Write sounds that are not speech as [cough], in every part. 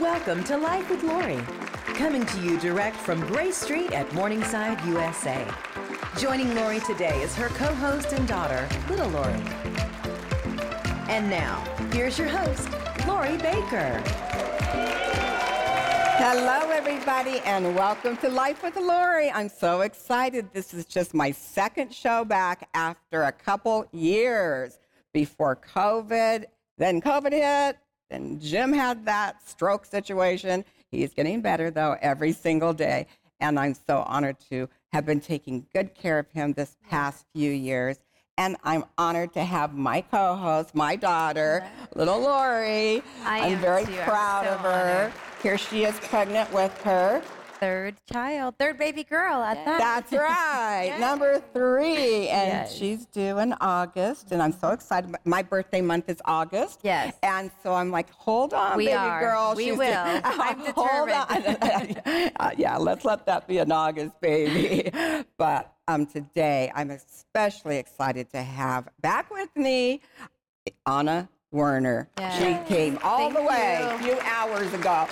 Welcome to Life with Lori, coming to you direct from Grace Street at Morningside, USA. Joining Lori today is her co-host and daughter, little Lori. And now, here's your host, Lori Bakker. Hello, everybody, and welcome to Life with Lori. I'm so excited. This is just my second show back after a couple years before COVID. Then COVID hit, and Jim had that stroke situation. He's getting better, though, every single day. And I'm so honored to have been taking good care of him this past few years. And I'm honored to have my co host, my daughter, little Lori. I am am very too. I'm proud so of her. honored. Here she is pregnant with her. Third child, third baby girl at that. That's right, [laughs] number three. And Yes. she's due in August. And I'm so excited. My birthday month is August. Yes. And so I'm like, hold on, We baby are. girl. We She's will. due- [laughs] I'm [laughs] Hold on. Uh, yeah, let's let that be an August baby. But um, today, I'm especially excited to have back with me Ana Werner. Yes. She came all Thank the way you. a few hours ago,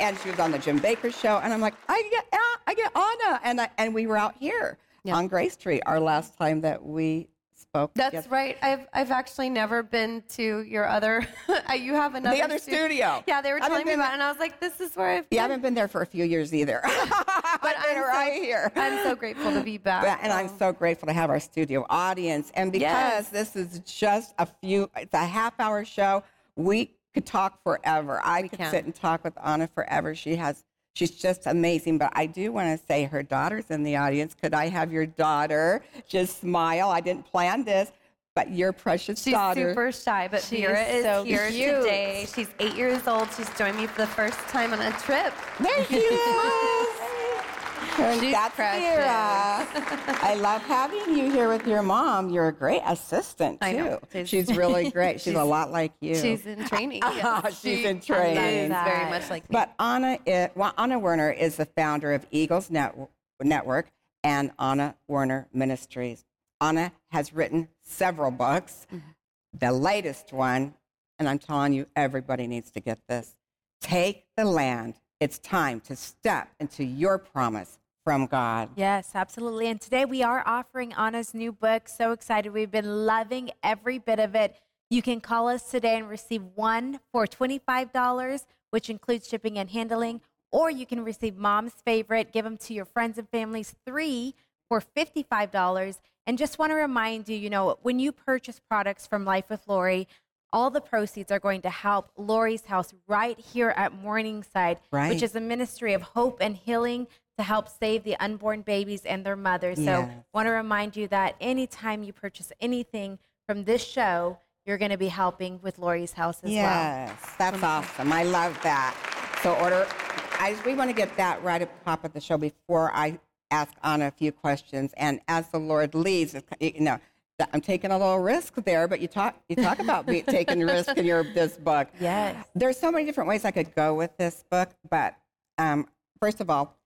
and she was on the Jim Bakker show. And I'm like, I get, Ana- I get Ana, and I, and we were out here on Grace Street our last time that we spoke. That's together. right. I've I've actually never been to your other. [laughs] you have another The other stu- studio. Yeah, they were telling me been- about, it, and I was like, "This is where I've." Yeah, I haven't been there for a few years either. [laughs] but been I'm right here. I'm so grateful to be back. But- and I'm so grateful to have our studio audience. And because Yes. this is just a few, it's a half hour show, we could talk forever. I could can. sit and talk with Ana forever. She has, she's just amazing. But I do want to say her daughter's in the audience. Could I have your daughter just smile? I didn't plan this, but your precious She's daughter. She's super shy, but She Vera is is, so here cute. today. She's eight years old. She's joined me for the first time on a trip. There she [laughs] is. And She's that's precious. Vera. I love having you here with your mom. You're a great assistant too. I know. She's, She's- really great. She's, a lot like you. She's in training. [laughs] Ah, yes. she's She in training. Is Love very that. much like me. But Ana, is, well, Ana Werner is the founder of Eagles Net- Network and Ana Werner Ministries. Ana has written several books. Mm-hmm. The latest one, and I'm telling you, everybody needs to get this. Take the land. It's time to step into your promise from God. Yes, absolutely. And today we are offering Ana's new book. So excited. We've been loving every bit of it. You can call us today and receive one for $25, which includes shipping and handling, or you can receive mom's favorite, give them to your friends and families, three for $55. And just want to remind you, you know, when you purchase products from Life with Lori, all the proceeds are going to help Lori's house right here at Morningside, Right. which is a ministry of hope and healing to help save the unborn babies and their mothers. So, Yes. want to remind you that anytime you purchase anything from this show, you're going to be helping with Lori's house as well. Yes, that's awesome. I love that. So order. I we want to get that right at the top of the show before I ask Ana a few questions. And as the Lord leads, you know, I'm taking a little risk there. But you talk you talk about me taking [laughs] risk in your this book. Yes. There's so many different ways I could go with this book, but um, first of all,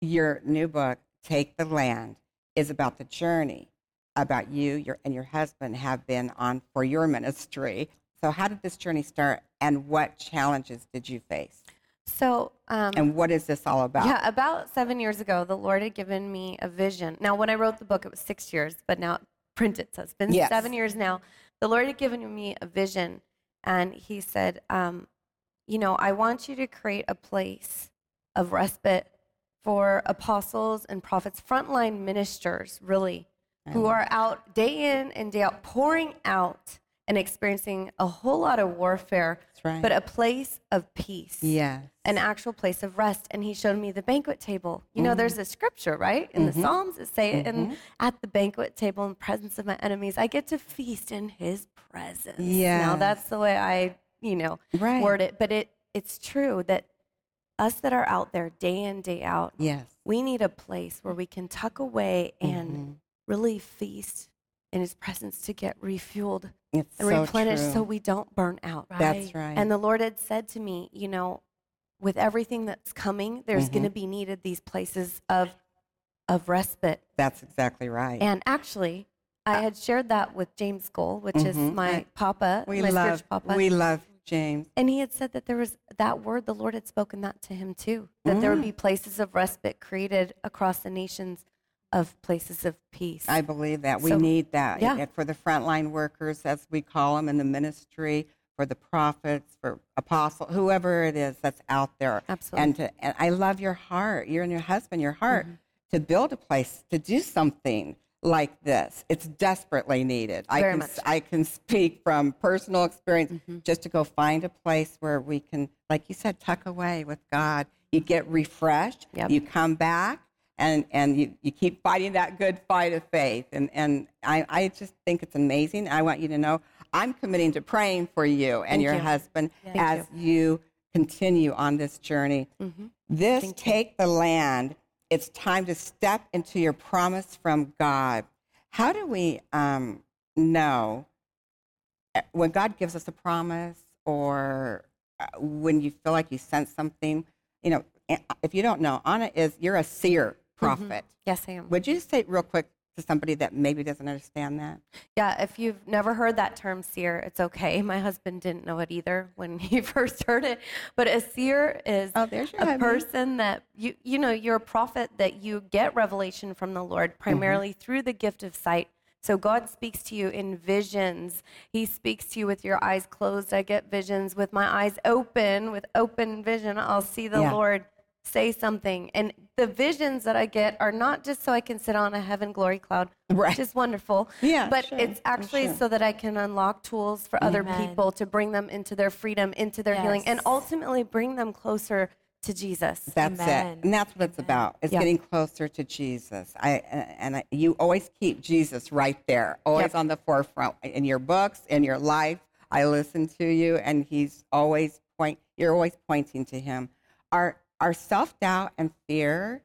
your new book, Take the Land, is about the journey about you your, and your husband have been on for your ministry. So, how did this journey start, and what challenges did you face? so, um, And what is this all about? Yeah, about seven years ago, the Lord had given me a vision. Now, when I wrote the book, it was six years, but now printed, so it's been Yes. seven years now. The Lord had given me a vision, and He said, um, You know, I want you to create a place of respite for apostles and prophets, frontline ministers, really, who mm. are out day in and day out, pouring out and experiencing a whole lot of warfare, That's right. but a place of peace yes. an actual place of rest. And he showed me the banquet table. You know, there's mm-hmm. a scripture, right? In the mm-hmm. Psalms, it say it. And mm-hmm. at the banquet table in the presence of my enemies, I get to feast in his presence. Yeah. Now that's the way I, you know, Right. word it. But it it's true that us that are out there day in, day out, Yes. we need a place where we can tuck away and Mhm. really feast in his presence to get refueled It's and so replenished true. so we don't burn out. That's right. And the Lord had said to me, you know, with everything that's coming, there's Mm-hmm. going to be needed these places of of respite. That's exactly right. And actually, I had shared that with James Goll, which is Mhm. my papa, we my love spiritual papa. we love James. And he had said that there was that word, the Lord had spoken that to him too, that there would be mm. places of respite created across the nations of places of peace. I believe that. We So- need that yeah. For the frontline workers, as we call them in the ministry, for the prophets, for apostle, whoever it is that's out there. Absolutely. And, to, and I love your heart, you and your husband, your heart, mm-hmm. to build a place to do something like this. It's desperately needed. I can, much. I can speak from personal experience mm-hmm. just to go find a place where we can, like you said, tuck away with God. You get refreshed, Yep. you come back, and, and you, you keep fighting that good fight of faith. And, and I, I just think it's amazing. I want you to know I'm committing to praying for you and Thank your you. husband Thank as you. continue on this journey. Mm-hmm. This Thank you. take the land. It's time to step into your promise from God. How do we um, know uh, when God gives us a promise or uh, when you feel like you sense something? You know, eh, if you don't know, Ana is, you're a seer prophet. yes, I am. Would you say real quick to somebody that maybe doesn't understand that? Yeah, if you've never heard that term seer, it's okay. [laughs] My husband didn't know it either when he [laughs] first heard it. But a seer is Oh, a hubby. person that you you know, you're a prophet that you get revelation from the Lord mm-hmm. primarily through the gift of sight. So God speaks to you in visions. He speaks to you with your eyes closed. I get visions with my eyes open, with open vision. I'll see the Yeah. Lord say something. And the visions that I get are not just so I can sit on a heaven glory cloud, Right. which is wonderful. Yeah, But sure, it's actually sure. so that I can unlock tools for other Amen. people to bring them into their freedom, into their healing, and ultimately bring them closer to Jesus. That's Amen. it, and that's what it's about. It's Yeah. getting closer to Jesus. I and I, you always keep Jesus right there, always Yep. on the forefront in your books, in your life. I listen to you, and he's always point. You're always pointing to him. Are are self doubt and fear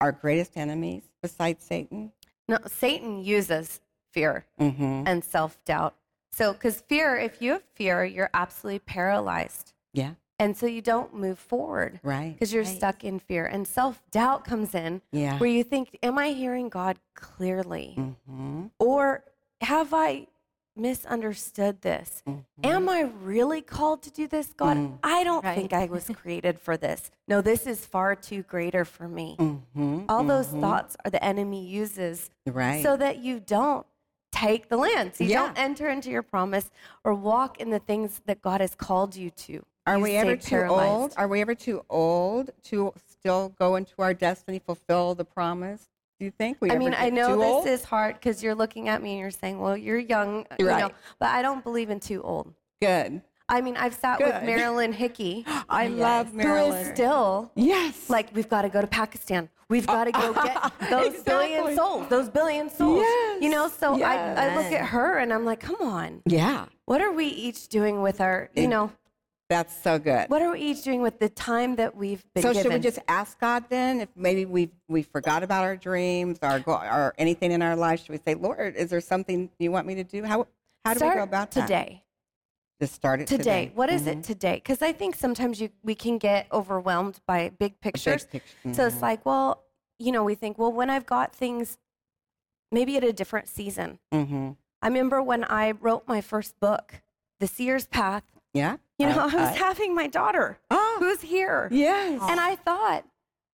our greatest enemies besides Satan? No, Satan uses fear Mm-hmm. and self doubt. So, because fear, if you have fear, you're absolutely paralyzed. Yeah. And so you don't move forward Right. because you're Right. stuck in fear. And self doubt comes in Yeah. where you think, Am I hearing God clearly? Mm-hmm. Or have I misunderstood this? Am I really called to do this, God? Mm. I don't Right. think I was [laughs] created for this. No, this is far too greater for me. Mm-hmm. All those thoughts are the enemy uses Right. so that you don't take the land. So you Yeah. don't enter into your promise or walk in the things that God has called you to. Are You we ever too paralyzed. old? Are we ever too old to still go into our destiny, fulfill the promise? Do you think we are. I mean, I know this old? is hard because you're looking at me and you're saying, well, you're young, you Right. know, but I don't believe in too old. good. I mean, I've sat Good. with Marilyn Hickey, [gasps] I love Marilyn. is still yes. like, we've got to go to Pakistan. We've uh, got to go [laughs] get those Exactly. billion souls, those billion souls. Yes. You know, so I, I look at her and I'm like, come on, yeah, what are we each doing with our, you It- know, that's so good. what are we each doing with the time that we've been so given? should we just ask God then if maybe we we forgot about our dreams or or anything in our life? Should we say, Lord, is there something you want me to do? How how do Start we go about that? today? Just start it Today. today. What is Mhm. it today? Because I think sometimes you we can get overwhelmed by big pictures. picture. So it's like, well, you know, we think, well, when I've got things maybe at a different season. Mm-hmm. I remember when I wrote my first book, The Seer's Path, Yeah. You know, Uh, I was uh, having my daughter oh, who's here. yes. And I thought,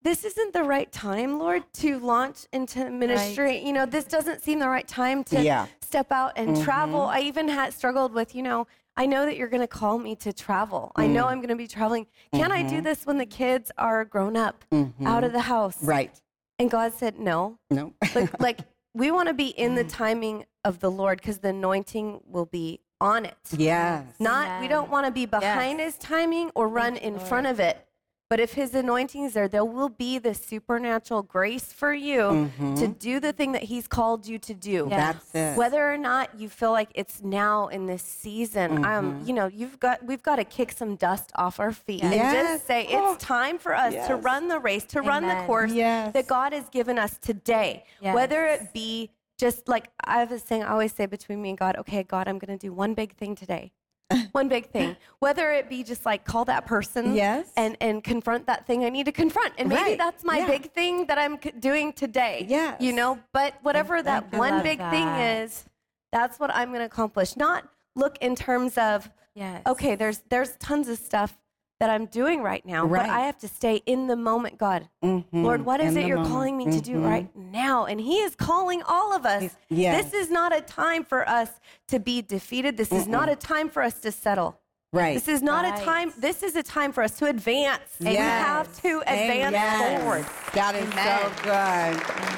this isn't the right time, Lord, to launch into ministry. You know, this doesn't seem the right time to Yeah. step out and travel. Mm-hmm. I even had struggled with, you know, I know that you're going to call me to travel. I Mm. know I'm going to be traveling. Can I do this when the kids are grown up, Mhm. out of the house? right. And God said, no. No. Like, like [laughs] we want to be in Mm. the timing of the Lord because the anointing will be on it. yes. Not, we don't want to be behind his timing or run in front of it. But if his anointing is there, there will be the supernatural grace for you to do the thing that he's called you to do. That's it. Whether or not you feel like it's now in this season, um, you know, you've got we've got to kick some dust off our feet and Yes. just say Oh, it's time for us to run the race, to run the course Yes. that God has given us today. Whether it be just like I was saying, I always say between me and God, okay, God, I'm going to do one big thing today. [laughs] one big thing. Whether it be just like call that person Yes. and, and confront that thing I need to confront. And maybe Right. that's my Yeah. big thing that I'm c- doing today. Yes. You know, but whatever that I one big thing is, that's what I'm going to accomplish. Not look in terms of, Yes. okay, there's there's tons of stuff that I'm doing right now, Right. but I have to stay in the moment, God. Mhm. Lord, what is In it you're moment. calling me to do Mhm. right now? And He is calling all of us. Yes. This is not a time for us to be defeated. This is not a time for us to settle. Right. This is not Right. a time. This is a time for us to advance. We Yes. have to advance Yes. forward. That is Amen. so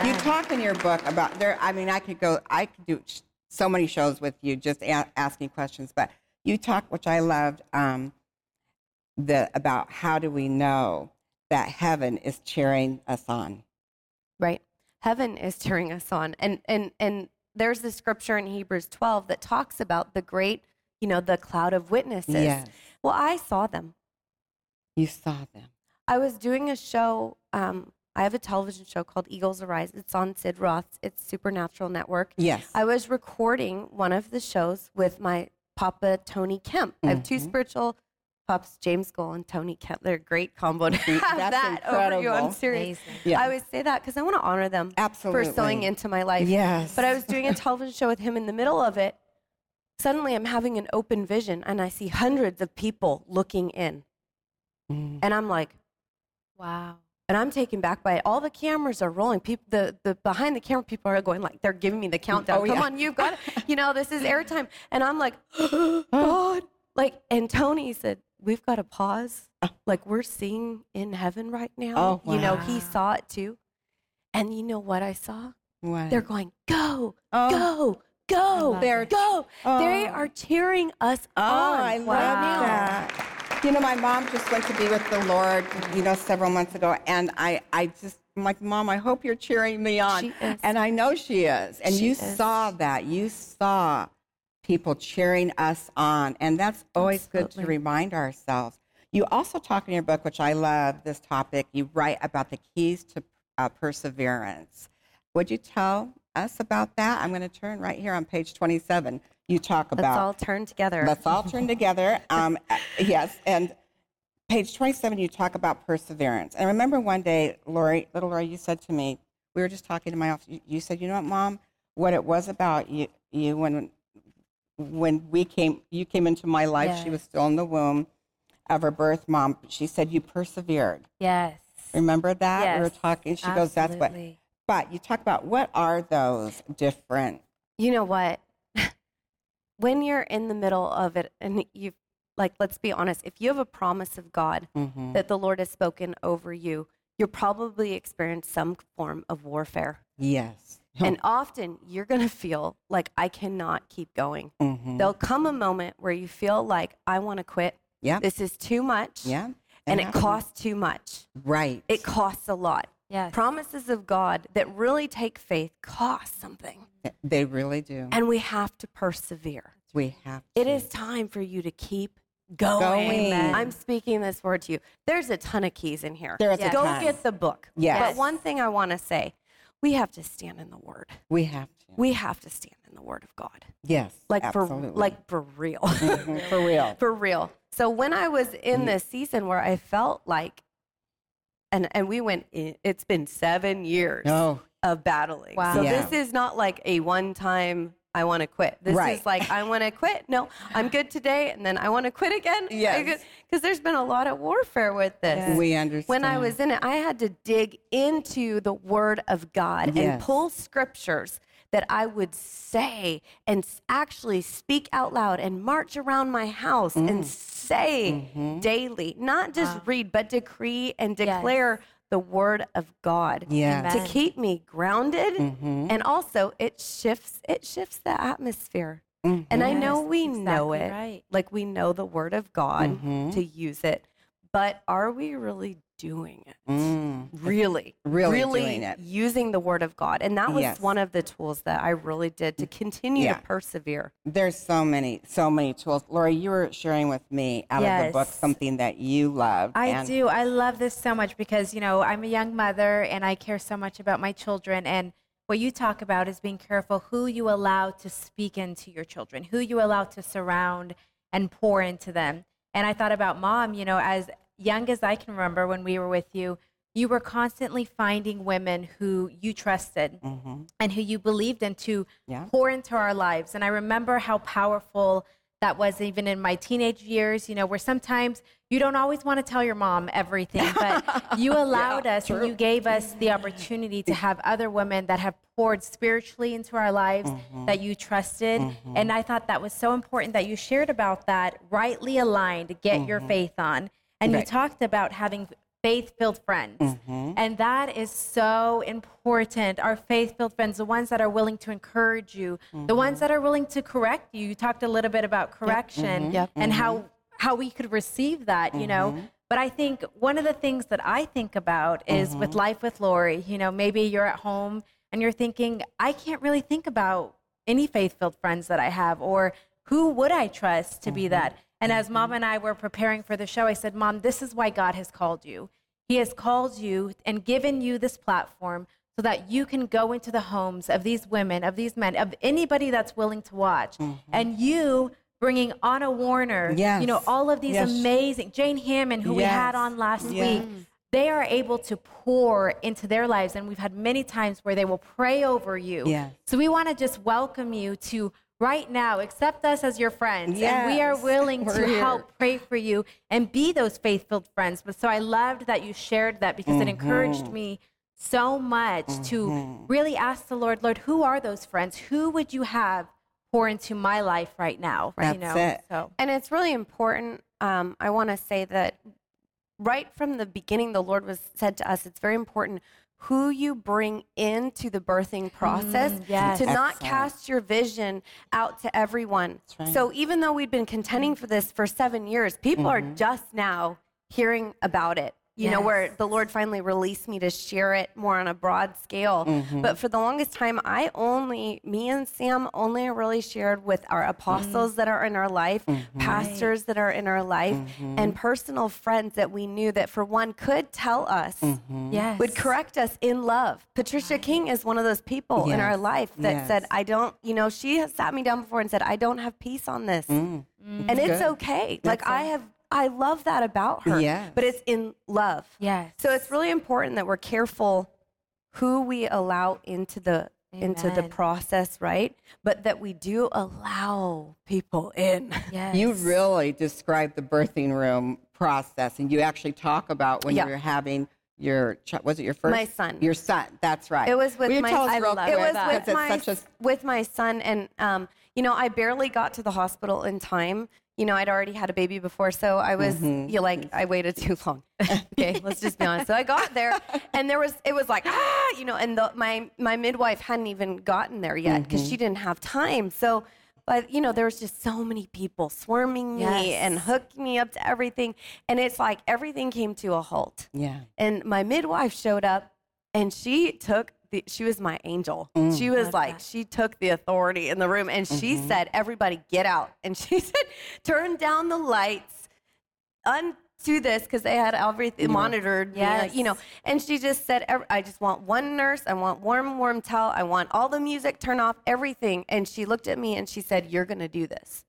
good. You talk in your book about there. I mean, I could go. I could do so many shows with you, just a- asking questions. But you talk, which I loved, um, the about how do we know that heaven is cheering us on? Right. Heaven is cheering us on. And and and there's the scripture in Hebrews 12 that talks about the great, you know, the cloud of witnesses. Yes. Well, I saw them. You saw them. I was doing a show. Um, I have a television show called Eagles Arise. It's on Sid Roth's It's Supernatural Network. Yes. I was recording one of the shows with my papa Tony Kemp. I have two Mhm. spiritual pops, James Goll and Tony Kemp. They're a great combo to [laughs] have That's that over you. I'm incredible. serious. Yeah. I always say that because I want to honor them Absolutely. for sewing into my life. Yes. But I was doing a television show with him in the middle of it. Suddenly, I'm having an open vision and I see hundreds of people looking in. Mm. And I'm like, Wow. and I'm taken back by it. All the cameras are rolling. People, the, the behind the camera people are going like they're giving me the countdown. Oh, Come yeah. on, you've got it. You know, this is airtime. And I'm like, [gasps] [gasps] God, like. And Tony said, we've got to pause. Oh. Like we're seeing in heaven right now. Oh, wow. You know, he saw it too. And you know what I saw? What? They're going, go, Oh. go, go, They're- go. Oh. They Oh. are cheering us Oh, on. I love now. that. You know, my mom just went to be with the Lord, you know, several months ago, and I, I just, I'm like, Mom, I hope you're cheering me on. She is. And I know she is. And She you is. saw that. You saw people cheering us on. And that's always good to remind ourselves. You also talk in your book, which I love this topic, you write about the keys to uh, perseverance. Would you tell us about that? I'm going to turn right here on page 27. You talk Let's about all turn together. Let's all turn [laughs] together. Um, yes, and page 27, you talk about perseverance. And I remember one day, Lori, little Lori, you said to me, we were just talking in my office. You, you said, "You know what, Mom? What it was about you, you when when we came, you came into my life. She was still in the womb of her birth, Mom. She said you persevered. Yes. Remember that we were talking. She goes, "That's what." But you talk about what are those different? you know what? [laughs] when you're in the middle of it and you like let's be honest, if you have a promise of God Mhm. that the Lord has spoken over you, you're probably experienced some form of warfare. Yes. And often you're going to feel like I cannot keep going. Mhm. There'll come a moment where you feel like I want to quit. Yeah. This is too much. Yeah. And it costs too much. Right. It costs a lot. Yes. Promises of God that really take faith cost something. They really do. And we have to persevere. we have. To. is time for you to keep going. Going. I'm speaking this word to you. There's a ton of keys in here. There is a Go ton. get the book. Yes. But one thing I want to say, we have to stand in the word. We have to. We have to stand in the word of God. yes. Like absolutely. for like for real. [laughs] Mhm, for real. for real. So when I was in Mm. this season where I felt like and and we went in, it's been 7 years Oh, of battling. Wow. So Yeah. this is not like a one time I want to quit. This Right. is like I want to quit. No, I'm good today and then I want to quit again. [laughs] Yes. Because there's been a lot of warfare with this. Yes. we understand. When I was in it, I had to dig into the word of God Yes. and pull scriptures that I would say and actually speak out loud and march around my house Mm. and say Mm-hmm. daily, not just Wow. read, but decree and Yes. Declare the word of God Yes. to keep me grounded Mhm. and also it shifts it shifts the atmosphere and i know Yes, we know exactly it right. like we know the word of god Mhm. to use it but are we really doing it Mm. really Really doing it. using the word of god and that was Yes. one of the tools that i really did to continue Yeah. to persevere There's so many, so many tools. Lori, you were sharing with me out of the book something that you love. I and do. I love this so much because, you know, I'm a young mother and I care so much about my children. And what you talk about is being careful who you allow to speak into your children, who you allow to surround and pour into them. And I thought about mom, you know, as young as I can remember when we were with you, you were constantly finding women who you trusted Mhm. and who you believed in to Yeah. pour into our lives. And I remember how powerful that was even in my teenage years, you know, where sometimes you don't always want to tell your mom everything, but [laughs] you allowed Yeah, us true. and you gave us the opportunity to have other women that have poured spiritually into our lives Mm-hmm. that you trusted. And I thought that was so important that you shared about that, rightly aligned, get your faith on. And you Mm-hmm. Talked about having faith filled friends. Mm-hmm. And that is so important. Our faith filled friends, the ones that are willing to encourage you, the mm-hmm. ones that are willing to correct you. You talked a little bit about mm-hmm. correction Yep. and mm-hmm. how, how we could receive that, you know. But I think one of the things that I think about is with Life with Lori, you know, maybe you're at home and you're thinking, I can't really think about any faith filled friends that I have, or who would I trust to be that? And as mom mm-hmm. and I were preparing for the show, I said, Mom, this is why God has called you. He has called you and given you this platform so that you can go into the homes of these women, of these men, of anybody that's willing to watch. Mm-hmm. And you bringing Ana Werner, Yes. you know, all of these Yes. amazing, Jane Hamon, who we had on last Yes. week, they are able to pour into their lives. And we've had many times where they will pray over you. Yes. So we want to just welcome you to right now accept us as your friends. And we are [laughs] willing We're to here. help pray for you and be those faith filled friends. But so I loved that you shared that because it Mm-hmm. encouraged me so much to really ask the Lord, Lord, who are those friends? Who would you have pour into my life right now? you That's know? it. So And it's really important. Um, I want to say that right from the beginning, the Lord was said to us, it's very important who you bring into the birthing process mm, yes. to not cast your vision out to everyone. right. So even though we'd been contending for this for seven years, people are mm-hmm. just now hearing about it. You know, where the Lord finally released me to share it more on a broad scale. But for the longest time, I only, me and Sam only really shared with our apostles that are in our life, pastors that are in our life, and personal friends that we knew that, for one, could tell us, yes. would correct us in love. Patricia King is one of those people in our life that Yes. said, I don't, you know, she has sat me down before and said, I don't have peace on this. Mm. And it's good. okay. Like, I have, I love that about her. Yes. But it's in love. Yes. So it's really important that we're careful who we allow into the into the process, right? But that we do allow people in. yes. You really describe the birthing room process, and you actually talk about when Yeah. you were having your was it your first My son. Your son. That's right. It was with my tell us real love quick, it was 'cause with my such a with my son and um you know I barely got to the hospital in time. You know I'd already had a baby before, so I was Mm-hmm. you like I waited too long. [laughs] okay, let's just be honest. So I got there, and there was it was like ah you know, and the, my my midwife hadn't even gotten there yet because Mm-hmm. she didn't have time. So. But you know, there was just so many people swarming me Yes. and hooking me up to everything, and it's like everything came to a halt. yeah. And my midwife showed up and she took the, she was my angel. Mm. She was like, she took the authority in the room and she Mm-hmm. said, everybody get out. And [laughs] she said, turn down the lights, undo this because they had everything monitored, Yeah. You know. And she just said, I just want one nurse. I want warm, warm towel. I want all the music, turn off everything. And she looked at me and she said, you're going to do this.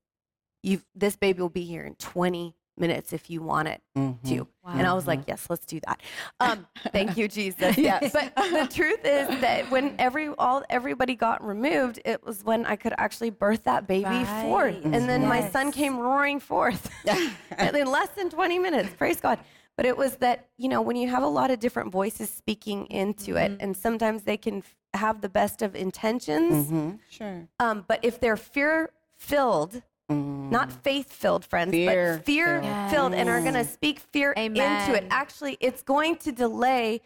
You, this baby will be here in 20 minutes if you want it Mm-hmm. to. And I was like, yes, let's do that. Um, thank you, [laughs] Jesus. Yes. But the truth is that when every all everybody got removed, it was when I could actually birth that baby Right. forth. And then my son came roaring forth [laughs] in less than 20 minutes. Praise God. But it was that, you know, when you have a lot of different voices speaking into it, Mm-hmm. and sometimes they can f- have the best of intentions, Mm-hmm. Sure. um, but if they're fear filled, not faith filled friends, Mm. Fear but fear filled. filled, and are going to speak fear into it, actually, it's going to delay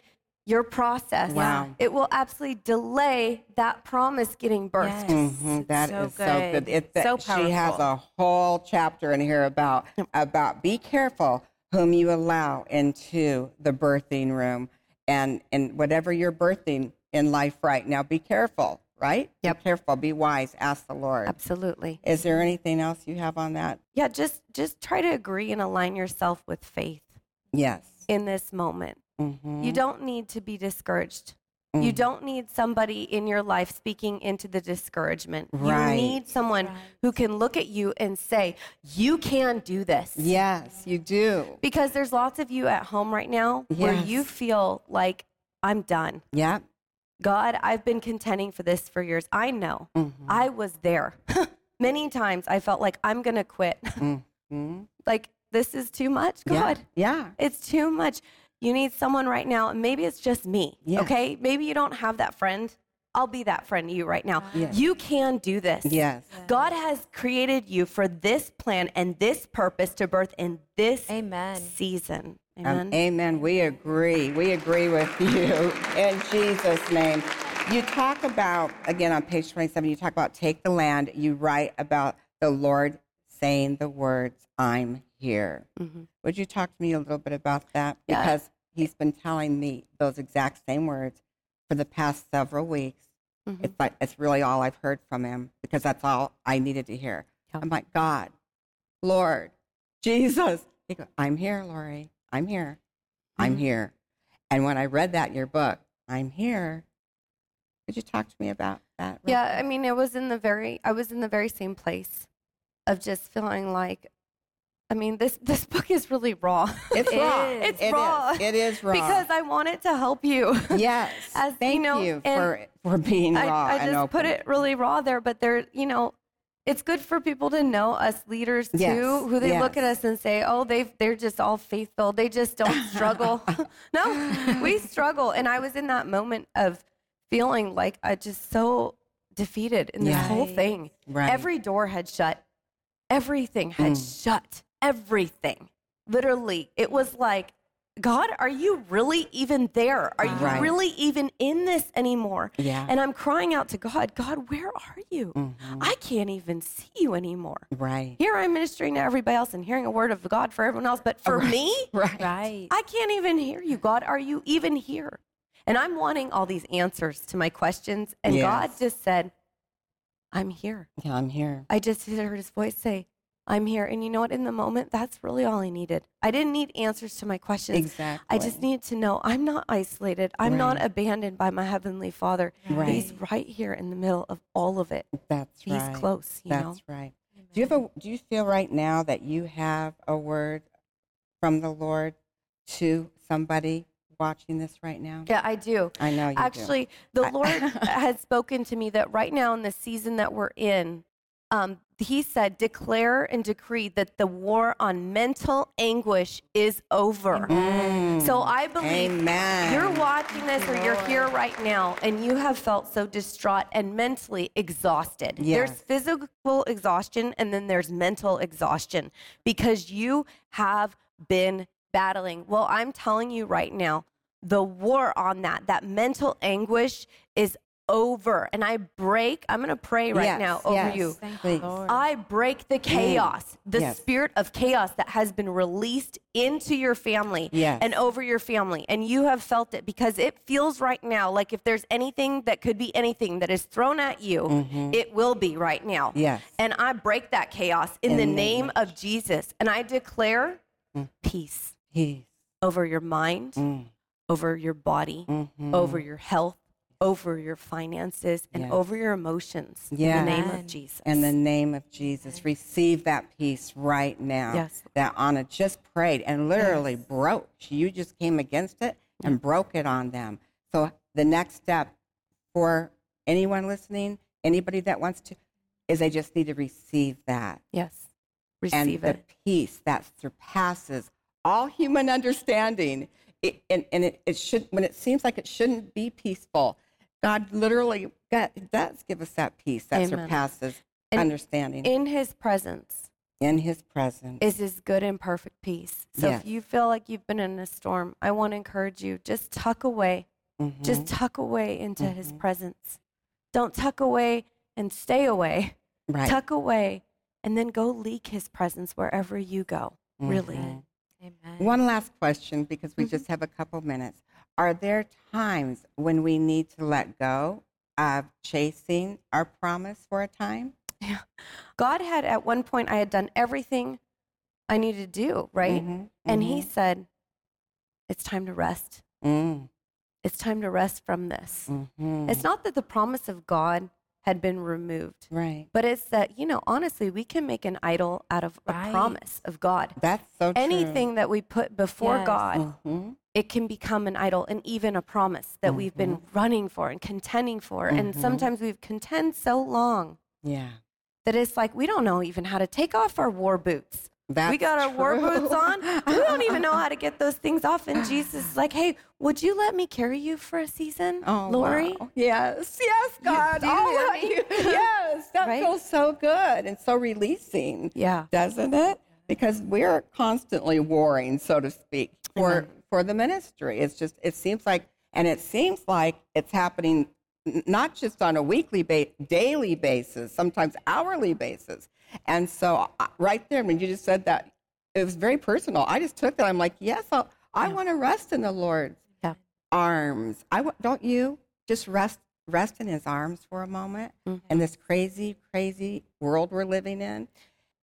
your process. Wow. It will absolutely delay that promise getting birthed. Yes. Mhm, That so is so good. good. It, that So She has a whole chapter in here about about be careful whom you allow into the birthing room, and and whatever you're birthing in life right now, be careful. Right? Yep. Be careful. Be wise. Ask the Lord. Absolutely. Is there anything else you have on that? Yeah, just just try to agree and align yourself with faith Yes. in this moment. Mm-hmm. You don't need to be discouraged. You Mm. don't need somebody in your life speaking into the discouragement. Right. You need someone who can look at you and say, You can do this. Yes, you do. Because there's lots of you at home right now where you feel like, I'm done. Yep. God, I've been contending for this for years. I know. Mm-hmm. I was there. [laughs] many times I felt like I'm going to quit. [laughs] Mhm. like, this is too much, God. Yeah. It's too much. You need someone right now. And maybe it's just me. Yes. Okay. Maybe you don't have that friend. I'll be that friend to you right now. Yes. You can do this. Yes. God has created you for this plan and this purpose to birth in this Amen. season. Um, Amen. amen. We agree. We agree with [laughs] you in Jesus' name. You talk about, again, on page 27, you talk about take the land. You write about the Lord saying the words, I'm here. Mhm. Would you talk to me a little bit about that? Yeah. Because he's been telling me those exact same words for the past several weeks. Mhm. It's like it's really all I've heard from him because that's all I needed to hear. Yeah. I'm like, God, Lord, Jesus. He goes, I'm here, Lori. I'm here. I'm Mhm. here. And when I read that in your book, I'm here. Could you talk to me about that? Yeah, quick? I mean, it was in the very, I was in the very same place of just feeling like, I mean, this [laughs] this book is really raw. it's [laughs] It raw. is. It's It is. raw. It is raw. because I want it to help you. [laughs] yes. as, you Thank know, you for for being I, raw I and just open. put it really raw there, but there, you know, it's good for people to know us leaders too, Yes, who they look at us and say, "Oh, they they're just all faithful. They just don't struggle." [laughs] [laughs] no, we struggle, and I was in that moment of feeling like I just so defeated in this whole thing. Right. Every door had shut. Everything had Mm. shut. Everything. Literally, it was like, God, are you really even there? Are you Right. really even in this anymore? Yeah. And I'm crying out to God, God, where are you? Mhm. I can't even see you anymore. Right. Here I'm ministering to everybody else and hearing a word of God for everyone else, but for Right. me, [laughs] Right. Right. I can't even hear you. God, are you even here? And I'm wanting all these answers to my questions. And God just said, I'm here. Yeah, I'm here. I just heard his voice say, I'm here. And you know what? In the moment, that's really all I needed. I didn't need answers to my questions. Exactly. I just needed to know I'm not isolated. I'm not abandoned by my Heavenly Father. Right. He's right here in the middle of all of it. That's He's right. He's close, you That's know? right. Do you have a, do you feel right now that you have a word from the Lord to somebody watching this right now? Yeah, I do. I know you do. Actually, the I- Lord [laughs] has spoken to me that right now in the season that we're in, um, He said, declare and decree that the war on mental anguish is over. Mm. So I believe Amen. you're watching this or you're here right now and you have felt so distraught and mentally exhausted. There's physical exhaustion and then there's mental exhaustion because you have been battling. Well, I'm telling you right now, the war on that, that mental anguish is over. And I break, I'm going to pray right Yes, now over yes. you. Thank Please. you, I break the chaos, the Yes. spirit of chaos that has been released into your family and over your family. And you have felt it because it feels right now like if there's anything that could be anything that is thrown at you, it will be right now. Mm-hmm. Yes. And I break that chaos in, the name of Jesus. And I declare Mm. peace Peace. over your mind, Mm. over your body, Mhm. over your health, over your finances, and Yes. over your emotions. In the name of Jesus. In the name of Jesus, receive that peace right now. Yes. That Ana just prayed and literally broke. You just came against it and broke it on them. So the next step for anyone listening, anybody that wants to, is they just need to receive that. yes. Receive and Receive the peace that surpasses all human [laughs] understanding. It, and and it, it should when it seems like it shouldn't be peaceful. God literally God does give us that peace that Amen. surpasses And understanding In his presence in His presence. is his good and perfect peace. So Yes. if you feel like you've been in a storm, I want to encourage you just tuck away. Mhm. Just tuck away into his Mhm. presence. Don't tuck away and stay away. right. Tuck away and then go leak his presence wherever you go. Really. Mhm. Amen. One last question because Mm-hmm. we just have a couple minutes. Are there times when we need to let go of chasing our promise for a time? Yeah. God had at one point I had done everything I needed to do, right? Mhm, And he mhm. said, It's time to rest. Mm, It's time to rest from this. mhm. It's not that the promise of God had been removed, right. but it's that, you know, honestly, we can make an idol out of a promise of God. That's so true. Anything that we put before Yes. God, Mhm. it can become an idol and even a promise that we've been running for and contending for. And Mhm. sometimes we've contend so long Yeah. that it's like we don't know even how to take off our war boots. We got our war boots on. We don't even know how to get those things off. And Jesus is like, hey, would you let me carry you for a season, Oh, Lori? wow. Yes, yes, God. you I'll let you- Yes, that Right? feels so good and so releasing. Yeah. doesn't it? Because we're constantly warring, so to speak, for for the ministry. It's just it seems like, and it seems like it's happening not just on a weekly, ba- daily basis, sometimes hourly basis. And so, uh, right there, when you just said that, it was very personal. I just took that. I'm like, yes, I'll, I want to rest in the Lord's Yeah. arms. I w- don't you just rest rest in His arms for a moment Mm-hmm. in this crazy, crazy world we're living in.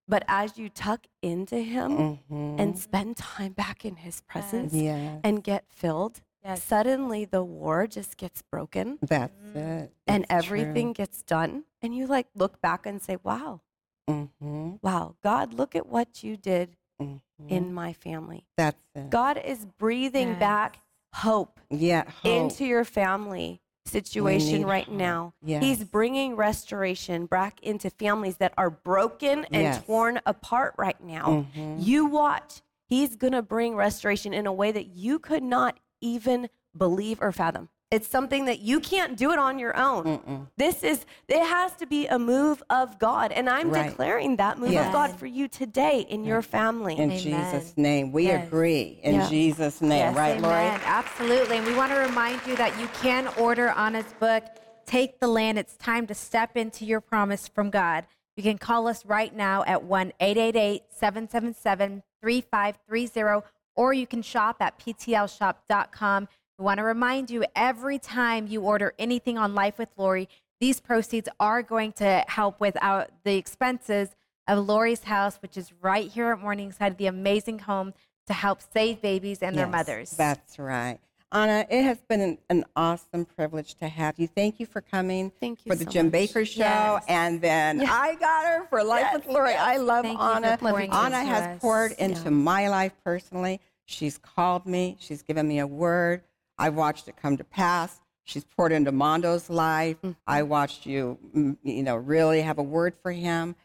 But as you tuck into him Mhm. and spend time back in his presence Yeah, and get filled, Yes. suddenly the war just gets broken that's Mm. it. and It's everything gets done. And you like look back and say, wow, true. Mhm, wow, God, look at what you did mhm. in my family. that's it. God is breathing Yes. back hope yeah, hope. into your family situation right hope. now. He's bringing restoration back into families that are broken and Yes. torn apart right now. Mhm. You watch. He's going to bring restoration in a way that you could not even believe or fathom. It's something that you can't do it on your own. Mm-mm. This is, it has to be a move of God. And I'm Right. declaring that move Yes. of God for you today in your family. In Amen. Jesus' name, we Yes. agree. In Yeah. Jesus' name, Yes, right, Lori? amen. Absolutely. And we want to remind you that you can order Ana's book, Take the Land. It's time to step into your promise from God. You can call us right now at 1 888 777 3530, or you can shop at ptlshop.com. We want to remind you every time you order anything on Life with Lori, these proceeds are going to help with our, the expenses of Lori's house, which is right here at Morningside, the amazing home to help save babies and their mothers. That's right. Ana, it has been an, an awesome privilege to have you. Thank you for coming Thank you for the so Jim much. Bakker show. Yes. And then I got her for Life with Lori. I love Thank you for Ana. Ana has us. poured into my life personally. She's called me. She's given me a word. I've watched it come to pass. She's poured into Mondo's life. Mm-hmm. I watched you, mm, you know, really have a word for him.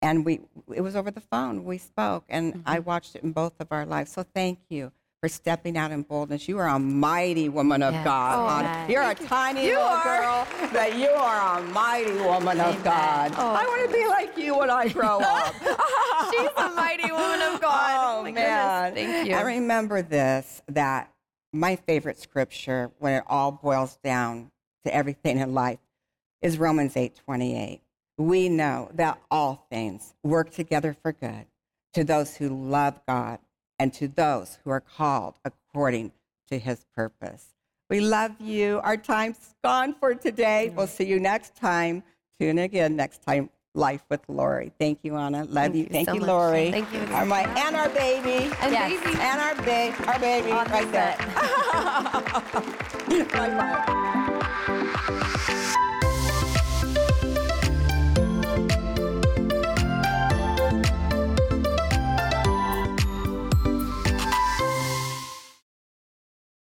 And we, it was over the phone. We spoke, and I Mm-hmm. watched it in both of our lives. So thank you for stepping out in boldness. You are a mighty woman of Yes. God. Oh. You're a tiny little girl, but you are a mighty woman of God. Oh. I want to be like you when I grow [laughs] up. She's a mighty woman of God. Oh, my man. goodness. Thank you. I remember this that my favorite scripture when it all boils down to everything in life is Romans 8:28. We know that all things work together for good to those who love God and to those who are called according to his purpose. We love you. Our time's gone for today. We'll see you next time. Tune again next time. Life with Lori. Thank you, Ana. Love Thank you. you Thank so you. Lori. Thank you. All right, and our baby. And Yes. baby. And our baby, our baby, right there. [laughs] bye bye.